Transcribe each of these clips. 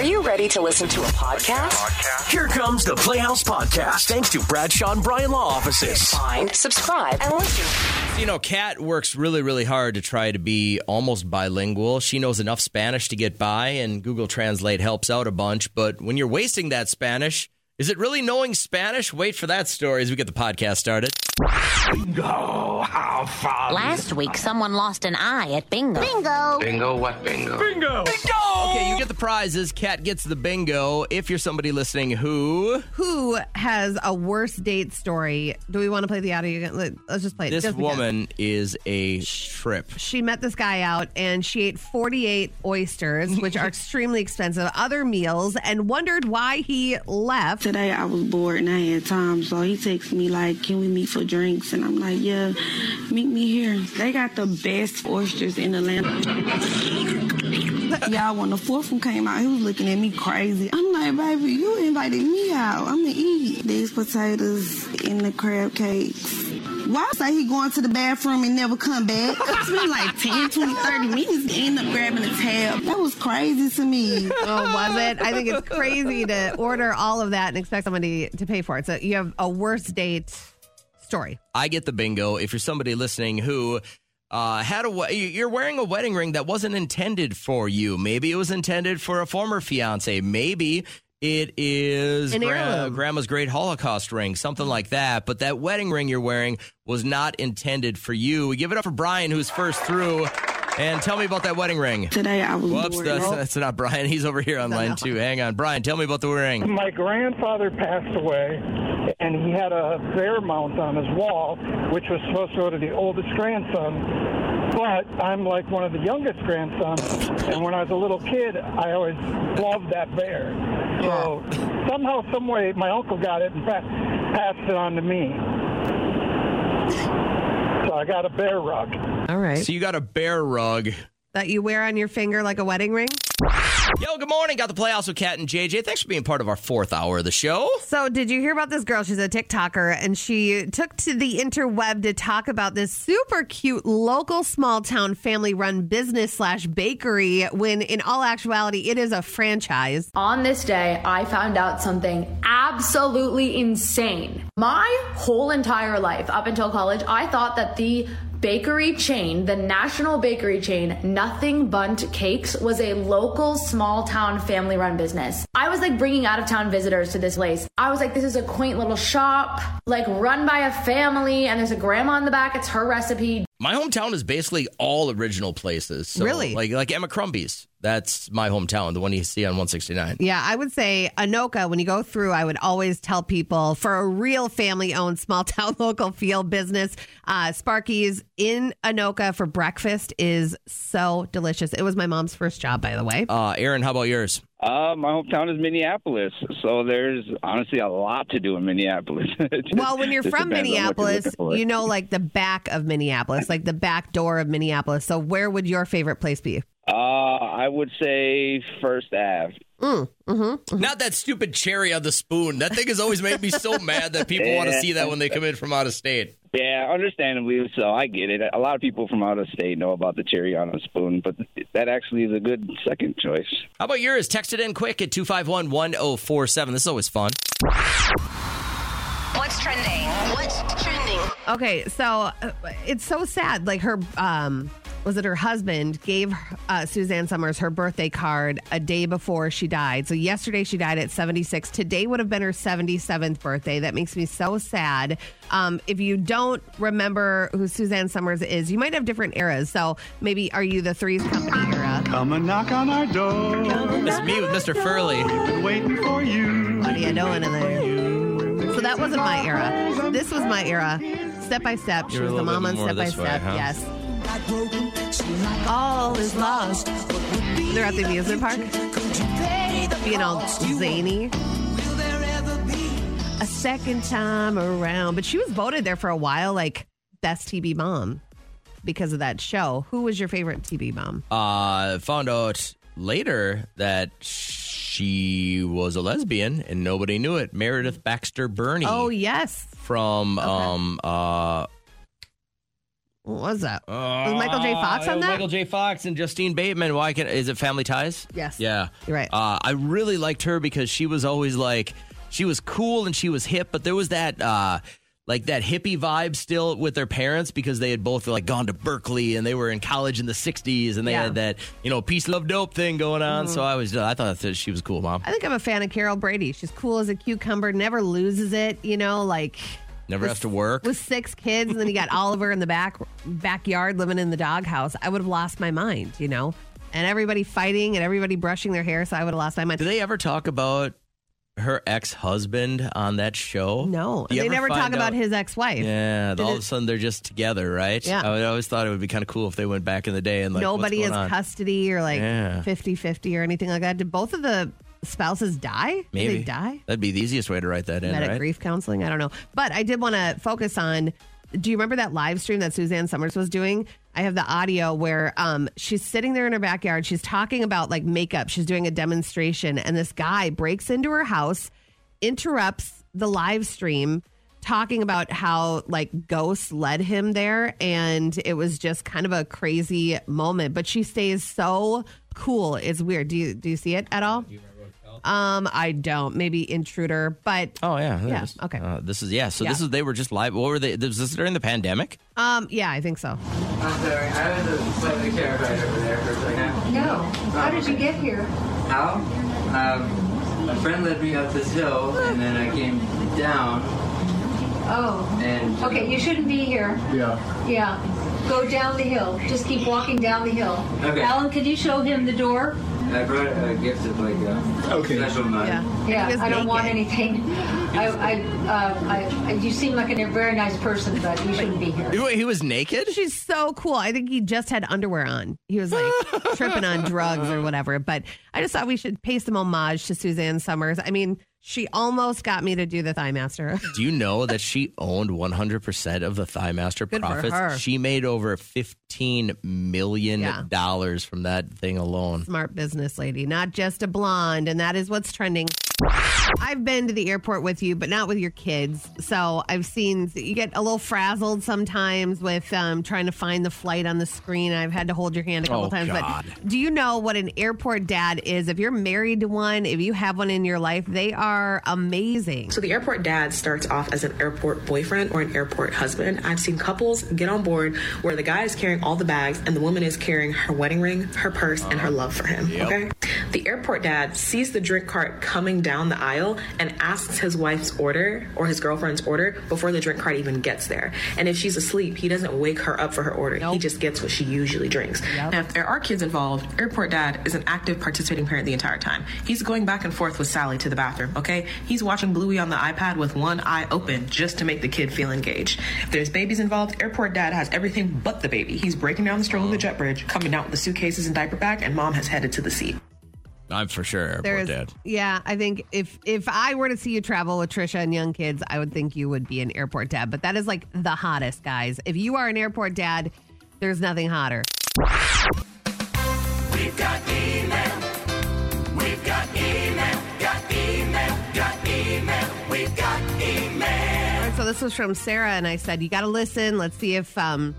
Are you ready to listen to a podcast? Here comes the Playhouse Podcast, thanks to Bradshaw and Bryan Law Offices. Find, subscribe, and listen. You know, Kat works really, really hard to try to be almost bilingual. She knows enough Spanish to get by, and Google Translate helps out a bunch. But when you're wasting that Spanish, is it really knowing Spanish? Wait for that story as we get the podcast started. Bingo! How fun! Last week, someone lost an eye at bingo. Bingo! Bingo what bingo? Bingo! Bingo! Okay, you get the prizes. Cat gets the bingo. If you're somebody listening who. Who has a worst date story? Do we want to play the audio again? Let- Let's just play it. This just woman is a trip. She met this guy out and she ate 48 oysters, which are extremely expensive, other meals, and wondered why he left. Today I was bored and I had time, so he texts me like, "Can we meet for drinks?" And I'm like, "Yeah, meet me here." They got the best oysters in Atlanta. Y'all, when the fourth one came out, he was looking at me crazy. I'm like, "Baby, you invited me out. I'm gonna eat these potatoes and the crab cakes." Why say he going to the bathroom and never come back? It's been like 10, 20, 30 minutes. End up grabbing a tab. That was crazy to me. Oh, was it? I think it's crazy to order all of that and expect somebody to pay for it. So you have a worst date story. I get the bingo. If you're somebody listening who uh, had a you're wearing a wedding ring that wasn't intended for you. Maybe it was intended for a former fiance. Maybe it is An gra- grandma's great Holocaust ring, something like that. But that wedding ring you're wearing was not intended for you. We give it up for Brian, who's first through. And tell me about that wedding ring. Today I was Whoops, bored. that's, that's not Brian. He's over here on line two. Hang on, Brian. Tell me about the ring. My grandfather passed away, and he had a bear mount on his wall, which was supposed to go to the oldest grandson. But I'm like one of the youngest grandsons, and when I was a little kid, I always loved that bear. So somehow, some way, my uncle got it and pa- passed it on to me. So I got a bear rug. All right. So you got a bear rug. that you wear on your finger like a wedding ring. Yo, good morning. Got the Playhouse with Kat and JJ. Thanks for being part of our fourth hour of the show. So, did you hear about this girl? She's a TikToker, and she took to the interweb to talk about this super cute local small town family run business slash bakery. When in all actuality, it is a franchise. On this day, I found out something absolutely insane. My whole entire life, up until college, I thought that the bakery chain, the national bakery chain, Nothing Bundt Cakes, was a local small town family run business. I was like bringing out of town visitors to this place. I was like, this is a quaint little shop, like run by a family, and there's a grandma in the back. It's her recipe. My hometown is basically all original places. So, Really? Like like Emma Krumbee's. That's my hometown, the one you see on 169. Yeah, I would say Anoka, when you go through, I would always tell people for a real family owned small town local feel business, uh, Sparky's in Anoka for breakfast is so delicious. It was my mom's first job, by the way. Uh, Aaron, how about yours? Uh, my hometown is Minneapolis, so there's honestly a lot to do in Minneapolis. Well, when you're from depends you're Minneapolis, you know like the back of Minneapolis, like the back door of Minneapolis. So where would your favorite place be? Uh, I would say First Ave. Mm, mm-hmm. Not that stupid cherry on the spoon. That thing has always made me so mad that people want to see that when they come in from out of state. Yeah, understandably so. I get it. A lot of people from out of state know about the cherry on a spoon, but that actually is a good second choice. How about yours? Text it in quick at 251 1047. This is always fun. What's trending? What's trending? Okay, so uh, it's so sad. Like her, um, was it her husband gave uh, Suzanne Somers her birthday card a day before she died. So yesterday she died at 76. Today would have been her 77th birthday. That makes me so sad. Um, if you don't remember who Suzanne Somers is, you might have different eras. So maybe are you the Threes Company era? Come and knock on our door. It's me with Mr. Furley. Been waiting for you. What are you doing in there? So that wasn't my era. This was my era. Step by step. She You're was the mom on Step by this way, Step. huh? Yes. All is lost. They're at the amusement park. Being all zany. A second time around. But she was voted there for a while, like best TV mom because of that show. Who was your favorite TV mom? Uh, found out later that she was a lesbian and nobody knew it. Meredith Baxter Birney Oh, yes. from um uh What was that? was Michael J. Fox Uh, on that? Michael J. Fox and Justine Bateman. Why can is it Family Ties? Yes. Yeah, You're right. Uh, I really liked her because she was always like she was cool and she was hip, but there was that. Uh, like that hippie vibe still with their parents because they had both like gone to Berkeley and they were in college in the 60s and they Yeah. had that, you know, peace, love, dope thing going on. Mhm. So I was, I thought that she was cool, mom. I think I'm a fan of Carol Brady. She's cool as a cucumber, never loses it, you know, like Never has to work. with six kids, and then you got Oliver in the back backyard living in the doghouse. I would have lost my mind, you know, and everybody fighting and everybody brushing their hair, so I would have lost my mind. Did they ever talk about her ex husband on that show? No, they never talk find about his ex-wife. Yeah, Did all it- of a sudden they're just together, right? Yeah. I always thought it would be kind of cool if they went back in the day and like Nobody has on? custody or like Yeah. 50-50 or anything like that. Did both of the spouses die? Maybe they die? That'd be the easiest way to write that in, Met at right? grief counseling. I don't know. But I did want to focus on do you remember that live stream that Suzanne Somers was doing? I have the audio where um, she's sitting there in her backyard. She's talking about like makeup. She's doing a demonstration, and this guy breaks into her house, interrupts the live stream, talking about how like ghosts led him there. And it was just kind of a crazy moment. But she stays so cool. It's weird. Do you, do you see it at all? Um, I don't. Maybe intruder, but Oh yeah, there Yeah, it is. okay. Uh, this is yeah. So this is they were just live. What were they? Was this during the pandemic? um, yeah, I think so. I'm sorry, I was a slightly terrified over there for a second. No. How did you get here? How? Um, a friend led me up this hill, and then I came down, Oh. and Okay, you shouldn't be here. yeah. Yeah. Go down the hill. Just keep walking down the hill. Okay. Alan, could you show him the door? I brought a gift of like a special mud. Yeah, yeah. was I don't want anything. I, I, uh, I, I, you seem like a very nice person, but you shouldn't be here. He he was naked. She's so cool. I think he just had underwear on. He was like tripping on drugs or whatever. But I just thought we should pay some homage to Suzanne Somers. I mean, she almost got me to do the Thigh Master. Do you know that she owned 100% of the Thigh Master Good profits? She made over 15 million Yeah. dollars from that thing alone. Smart business lady, not just a blonde. And that is what's trending. I've been to the airport with you, but not with your kids. So I've seen you get a little frazzled sometimes with um, trying to find the flight on the screen. I've had to hold your hand a couple Oh, times. God. But do you know what an airport dad is? If you're married to one, if you have one in your life, they are amazing. So the airport dad starts off as an airport boyfriend or an airport husband. I've seen couples get on board where the guy is carrying all the bags and the woman is carrying her wedding ring, her purse, and her love for him. Yep. Okay. The airport dad sees the drink cart coming down the aisle and asks his wife's order or his girlfriend's order before the drink cart even gets there. And if she's asleep, he doesn't wake her up for her order. He just gets what she usually drinks. Now, if there are kids involved, airport dad is an active participating parent the entire time. He's going back and forth with Sally to the bathroom, okay? He's watching Bluey on the iPad with one eye open just to make the kid feel engaged. If there's babies involved, airport dad has everything but the baby. He's breaking down the stroller of the oh. jet bridge, coming out with the suitcases and diaper bag, and mom has headed to the seat. I'm for sure airport There's, dad. yeah, I think if if I were to see you travel with Trisha and young kids, I would think you would be an airport dad. But that is like the hottest, guys. If you are an airport dad, there's nothing hotter. We've got email. We've got email. Got email. Got email. We've got email. All right, so this was from Sarah, and I said you got to listen. Let's see if um,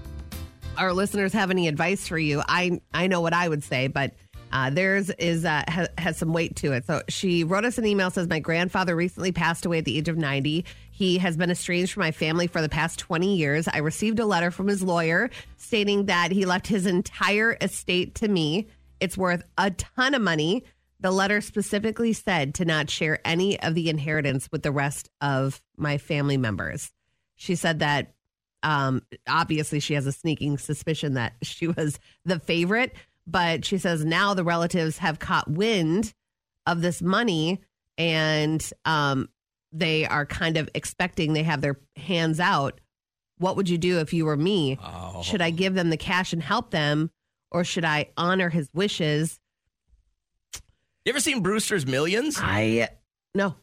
our listeners have any advice for you. I I know what I would say, but uh, theirs is uh, ha- has some weight to it. So she wrote us an email. Says my grandfather recently passed away at the age of ninety. He has been estranged from my family for the past twenty years. I received a letter from his lawyer stating that he left his entire estate to me. It's worth a ton of money. The letter specifically said to not share any of the inheritance with the rest of my family members. She said that um, obviously she has a sneaking suspicion that she was the favorite, but she says now the relatives have caught wind of this money and um, they are kind of expecting they have their hands out. What would you do if you were me? Should I give them the cash and help them, or should I honor his wishes? You ever seen Brewster's Millions? I no.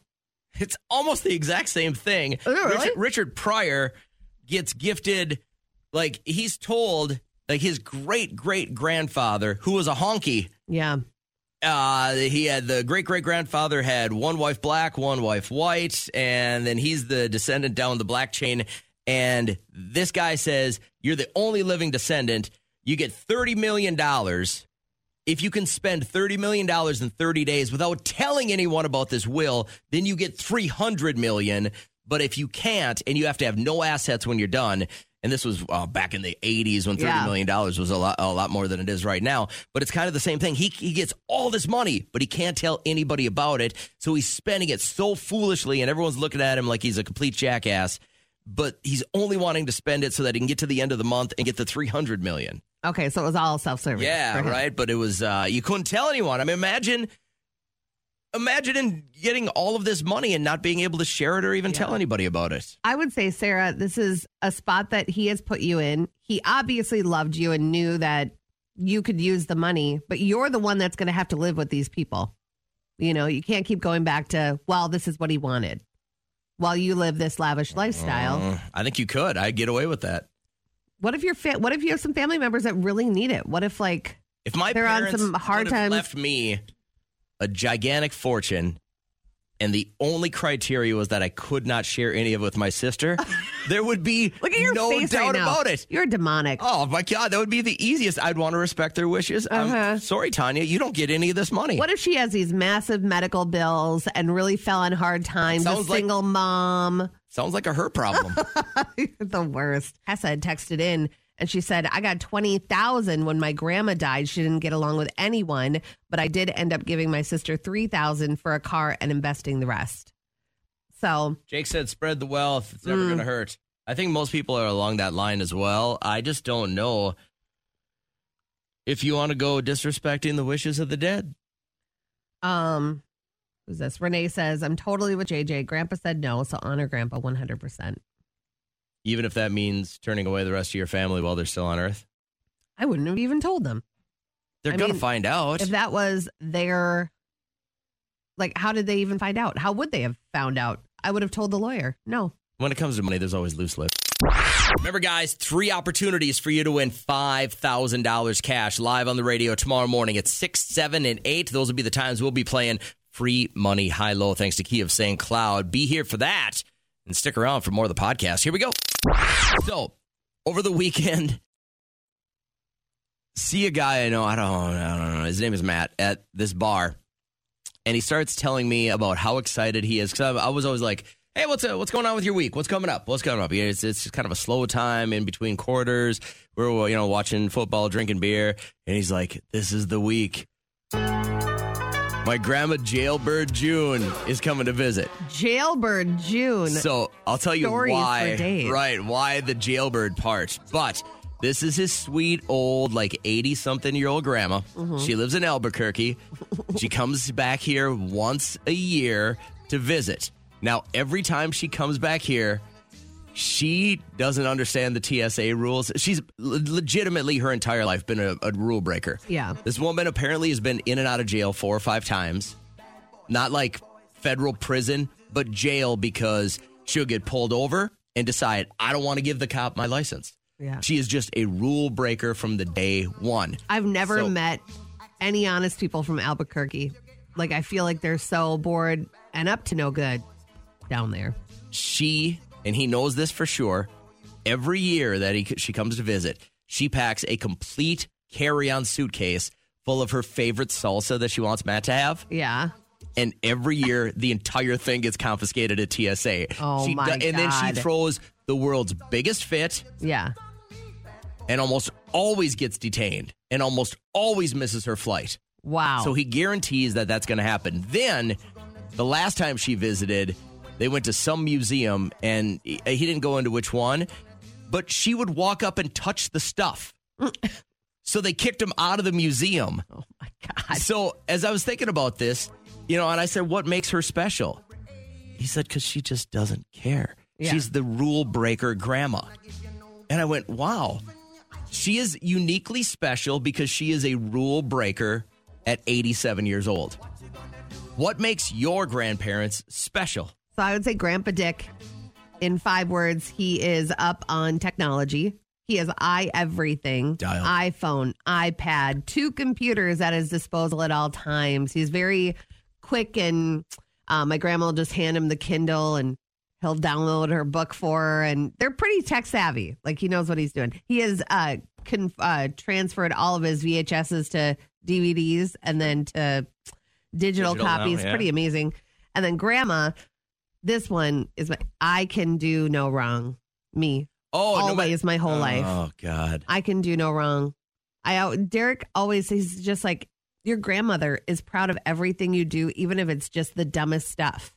It's almost the exact same thing. Really? Richard, Richard Pryor gets gifted, like he's told, like his great great grandfather, who was a honky. Yeah. Uh, he had the great great grandfather had one wife black, one wife white, and then he's the descendant down the black chain. And this guy says, You're the only living descendant. You get $30 million. If you can spend $30 million in 30 days without telling anyone about this will, then you get 300 million. But if you can't and you have to have no assets when you're done, and this was uh, back in the 80s when thirty Yeah. million dollars was a lot, a lot more than it is right now. But it's kind of the same thing. He, he gets all this money, but he can't tell anybody about it. So he's spending it so foolishly, and everyone's looking at him like he's a complete jackass. But he's only wanting to spend it so that he can get to the end of the month and get the 300 million. Okay, so it was all self-serving. Yeah, right. But it was uh, you couldn't tell anyone. I mean, imagine, imagine in getting all of this money and not being able to share it or even tell anybody about it. I would say, Sarah, this is a spot that he has put you in. He obviously loved you and knew that you could use the money, but you're the one that's going to have to live with these people. You know, you can't keep going back to, well, this is what he wanted while you live this lavish lifestyle. Uh, I think you could. I'd get away with that. What if you're fa- what if you have some family members that really need it? What if like If my they're on some hard times? left me a gigantic fortune, and the only criteria was that I could not share any of it with my sister, there would be Look at your no face doubt right now. about it. You're demonic. Oh my god, that would be the easiest. I'd want to respect their wishes. I'm uh-huh. sorry, Tanya, you don't get any of this money. What if she has these massive medical bills and really fell on hard times? A Sounds like- single mom. Sounds like a her problem. The worst. Hessa had texted in and she said, I got 20,000 when my grandma died. She didn't get along with anyone, but I did end up giving my sister 3,000 for a car and investing the rest. So, Jake said, "Spread the wealth. It's never Mm. going to hurt." I think most people are along that line as well. I just don't know if you want to go disrespecting the wishes of the dead. um, who's this? Renee says, I'm totally with JJ. Grandpa said no, so honor Grandpa 100%. Even if that means turning away the rest of your family while they're still on Earth. I wouldn't have even told them. They're I going to mean, find out. If that was their, like, how did they even find out? How would they have found out? I would have told the lawyer. No. when it comes to money, there's always loose lips. Remember, guys, three opportunities for you to win $5,000 cash live on the radio tomorrow morning at 6, 7, and 8. Those will be the times we'll be playing free money high low thanks to Key of St. Cloud. Be here for that and stick around for more of the podcast. Here we go. So, over the weekend, see a guy I know, I don't, I don't know, his name is Matt, at this bar. And he starts telling me about how excited he is. Because I, I was always like, hey, what's uh, what's going on with your week? What's coming up? What's coming up? Yeah, It's, it's kind of a slow time in between quarters. We're, you know, watching football, drinking beer. And he's like, this is the week. My grandma Jailbird June is coming to visit. Jailbird June. So I'll tell you Stories for why. days. Right, why the jailbird part. But this is his sweet old, like 80 something year old grandma. Mhm. She lives in Albuquerque. she comes back here once a year to visit. Now, every time she comes back here, she doesn't understand the TSA rules. She's legitimately her entire life been a, a rule breaker. Yeah. This woman apparently has been in and out of jail four or five times. Not like federal prison, but jail because she'll get pulled over and decide, I don't want to give the cop my license. Yeah. She is just a rule breaker from the day one. I've never So- met any honest people from Albuquerque. Like, I feel like they're so bored and up to no good down there. She, and he knows this for sure, every year that he, she comes to visit, she packs a complete carry on suitcase full of her favorite salsa that she wants Matt to have. Yeah. and every year the entire thing gets confiscated at TSA. Oh, She my do- And then she throws the world's biggest fit Yeah. and almost always gets detained and almost always misses her flight. Wow. So he guarantees that that's going to happen. Then the last time she visited, they went to some museum and he uh, he didn't go into which one, but she would walk up and touch the stuff. so they kicked him out of the museum. Oh my God. So as I was thinking about this, you know, and I said, what makes her special? He said, because she just doesn't care. Yeah. She's the rule breaker grandma. And I went, wow. She is uniquely special because she is a rule breaker at 87 years old. What makes your grandparents special? So I would say Grandpa Dick, in five words, he is up on technology. He has i everything, Dial. iPhone, iPad, two computers at his disposal at all times. He's very quick, and uh, my grandma will just hand him the Kindle, and He'll download her book for her, and they're pretty tech savvy. Like he knows what he's doing. He has uh, con- uh, transferred all of his VHSs to DVDs and then to digital, Digital now, copies. yeah. Pretty amazing. And then grandma, this one is my, I can do no wrong. Me. Oh, no always my whole life. Oh God. I can do no wrong. I Derek always he's just like your grandmother is proud of everything you do, even if it's just the dumbest stuff.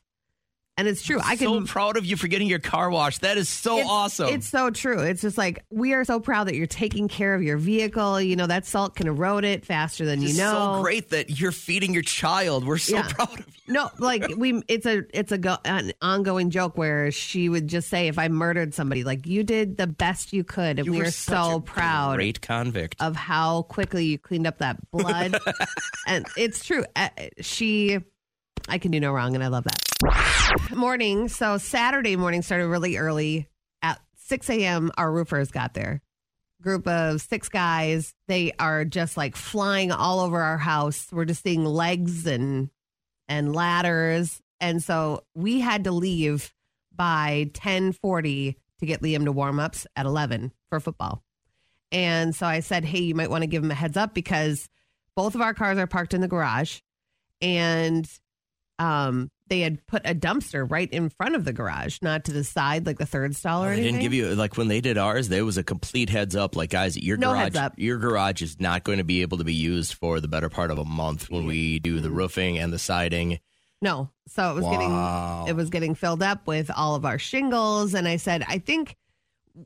And it's true. I can so proud of you for getting your car washed. That is so it's, awesome. It's so true. It's just like we are so proud that you're taking care of your vehicle. You know that salt can erode it faster than you know. so great that you're feeding your child. We're so Yeah. proud of you. No, like we, it's a it's a go, an ongoing joke where she would just say, if I murdered somebody, like you did the best you could, and You we were are so a proud Great convict. of how quickly you cleaned up that blood. and it's true. Uh, She, I can do no wrong, and I love that. Morning. So Saturday morning started really early. At 6 a.m., our roofers got there. Group of six guys. They are just like flying all over our house. We're just seeing legs and and ladders. And so we had to leave by 1040 to get Liam to warm ups at 11 for football. And so I said, hey, you might want to give him a heads up because both of our cars are parked in the garage and um, they had put a dumpster right in front of the garage, not to the side like the third stall or They anything. didn't give you like when they did ours. There was a complete heads up. Like guys, your No garage, up. your garage is not going to be able to be used for the better part of a month when we do the roofing and the siding. No. So it was Wow. getting it was getting filled up with all of our shingles and I said, I think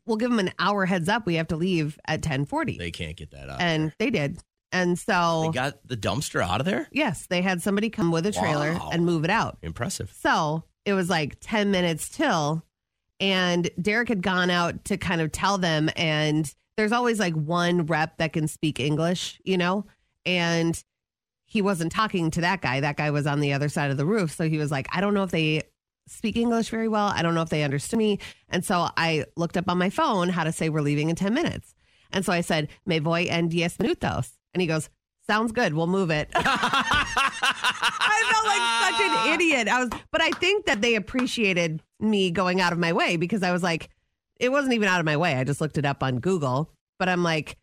we'll give them an hour heads up. We have to leave at 1040. They can't get that out. and they did. And so They got the dumpster out of there. yes, they had somebody come with a trailer Wow. and move it out. Impressive. So it was like 10 minutes till, and Derek had gone out to kind of tell them. And there's always like one rep that can speak English, you know? And he wasn't talking to that guy. That guy was on the other side of the roof. So he was like, I don't know if they speak English very well. I don't know if they understood me. And so I looked up on my phone how to say we're leaving in 10 minutes. And so I said, Me voy en diez minutos. And he goes, Sounds good. We'll move it. I felt like such an idiot. I was, but I think that they appreciated me going out of my way because I was like, it wasn't even out of my way. I just looked it up on Google. But I'm like,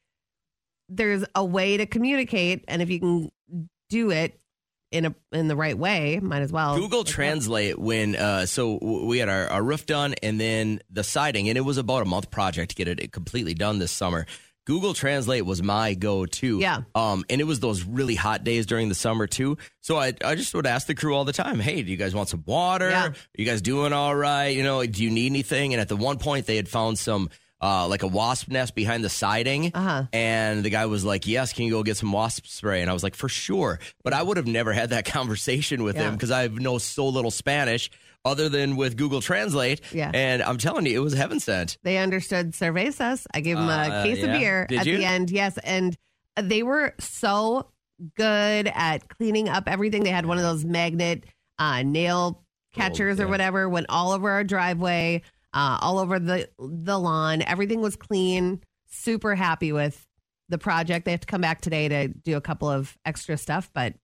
there's a way to communicate, and if you can do it in a in the right way, might as well. Google Translate when uh, so we had our, our roof done and then the siding, and it was about a month project to get it completely done this summer. Google Translate was my go-to. Yeah. Um, and it was those really hot days during the summer too. So I, I just would ask the crew all the time, "Hey, do you guys want some water? Yeah. Are you guys doing all right? You know, do you need anything?" And at the one point, they had found some. Uh, like a wasp nest behind the siding, Uh-huh. and the guy was like, "Yes, can you go get some wasp spray?" And I was like, "For sure." But I would have never had that conversation with Yeah. him because I know so little Spanish other than with Google Translate. Yeah. And I'm telling you, it was heaven sent. They understood cervezas. I gave them a Uh, case yeah. of beer Did at you? the end. Yes, and they were so good at cleaning up everything. They had one of those magnet uh, nail catchers or Oh, yeah. whatever. Went all over our driveway, uh, all over the the lawn. Everything was clean. Super happy with the project. They have to come back today to do a couple of extra stuff, but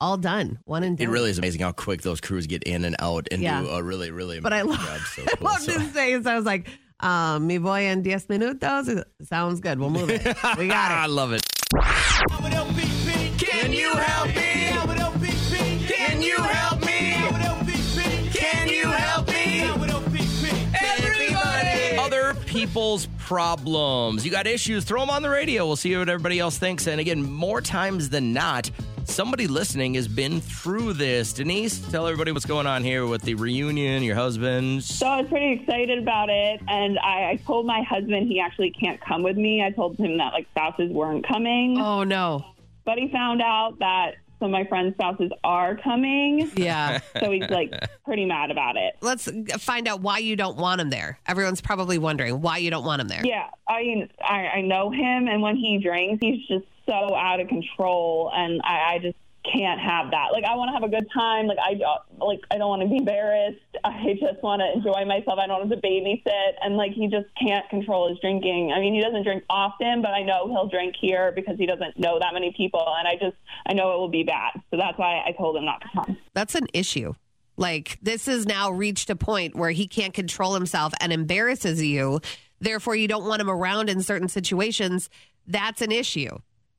all done. One and It really is amazing how quick those crews get in and out and Yeah. do a really, really But I love, job. So I love So- this face. I was like, um, mi voy en diez minutos. Sounds good. We'll move it. We got it. I love it. Can you help me? Can you help me? Can you help me? Everybody! Other people's problems. You got issues, throw them on the radio. We'll see what everybody else thinks. And again, more times than not, somebody listening has been through this. Denise, tell everybody what's going on here with the reunion, your husband. So I was pretty excited about it, and I, I told my husband he actually can't come with me. I told him that like spouses weren't coming. Oh no! But he found out that some of my friends' spouses are coming. Yeah. So he's like pretty mad about it. Let's find out why you don't want him there. Everyone's probably wondering why you don't want him there. Yeah, I mean, I, I know him, and when he drinks, he's just so out of control, and I, I just can't have that. Like, I want to have a good time. Like, I uh, like I don't want to be embarrassed. I just want to enjoy myself. I don't want to babysit, and like he just can't control his drinking. I mean, he doesn't drink often, but I know he'll drink here because he doesn't know that many people, and I just I know it will be bad. So that's why I told him not to come. That's an issue. Like this has now reached a point where he can't control himself and embarrasses you. Therefore, you don't want him around in certain situations. That's an issue.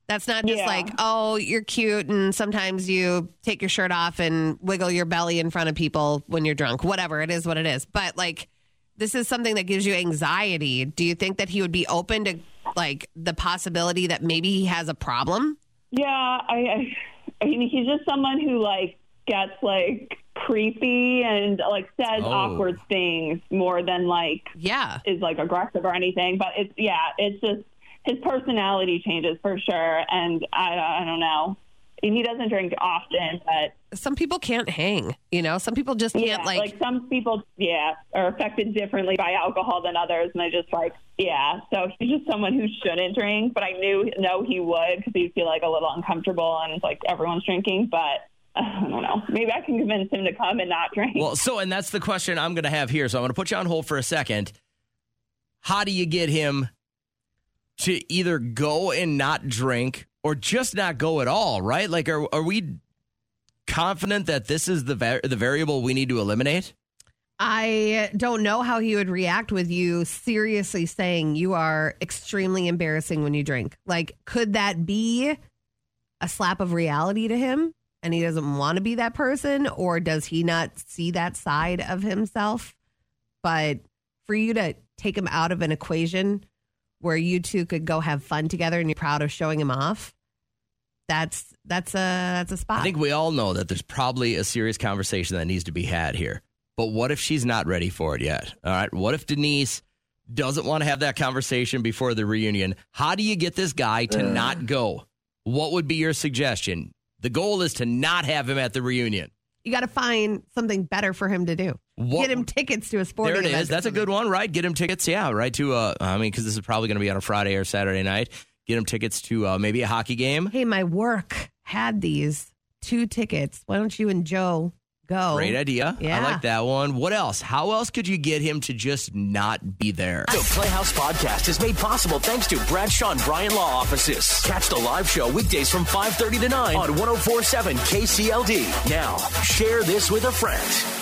That's not just Yeah. like, oh, you're cute and sometimes you take your shirt off and wiggle your belly in front of people when you're drunk. Whatever, it is what it is. But like this is something that gives you anxiety. Do you think that he would be open to like the possibility that maybe he has a problem? Yeah, I, I, I mean, he's just someone who like gets like creepy and like says Oh. awkward things more than like yeah is like aggressive or anything. But it's yeah, it's just his personality changes for sure, and I I don't know. He doesn't drink often, but Some people can't hang, you know? Some people just can't yeah, like, like some people, yeah, are affected differently by alcohol than others, and I just like, yeah. So he's just someone who shouldn't drink, but I knew know he would because he'd feel like a little uncomfortable and like everyone's drinking. But I don't know, maybe I can convince him to come and not drink. Well, so, and that's the question I'm going to have here. So I'm going to put you on hold for a second. How do you get him to either go and not drink or just not go at all, right? Like, are, are we confident that this is the, va- the variable we need to eliminate? I don't know how he would react with you seriously saying you are extremely embarrassing when you drink. Like, could that be a slap of reality to him and he doesn't want to be that person? Or does he not see that side of himself? But for you to take him out of an equation where you two could go have fun together and you're proud of showing him off, that's that's a that's a spot. I think we all know that there's probably a serious conversation that needs to be had here. But what if she's not ready for it yet? All right. What if Denise doesn't want to have that conversation before the reunion? How do you get this guy to uh. not go? What would be your suggestion? The goal is to not have him at the reunion. You got to find something better for him to do. What- Get him tickets to a sporting There it event. is. That's a good one, right? Get him tickets. Yeah, right to uh I mean cuz this is probably going to be on a Friday or Saturday night. Get him tickets to uh, maybe a hockey game. Hey, my work had these two tickets. Why don't you and Joe go? Great idea. Yeah. I like that one. What else? How else could you get him to just not be there? The Playhouse Podcast is made possible thanks to Bradshaw and Bryan Law Offices. Catch the live show weekdays from 5.30 to 9 on 1047 KCLD. Now, share this with a friend.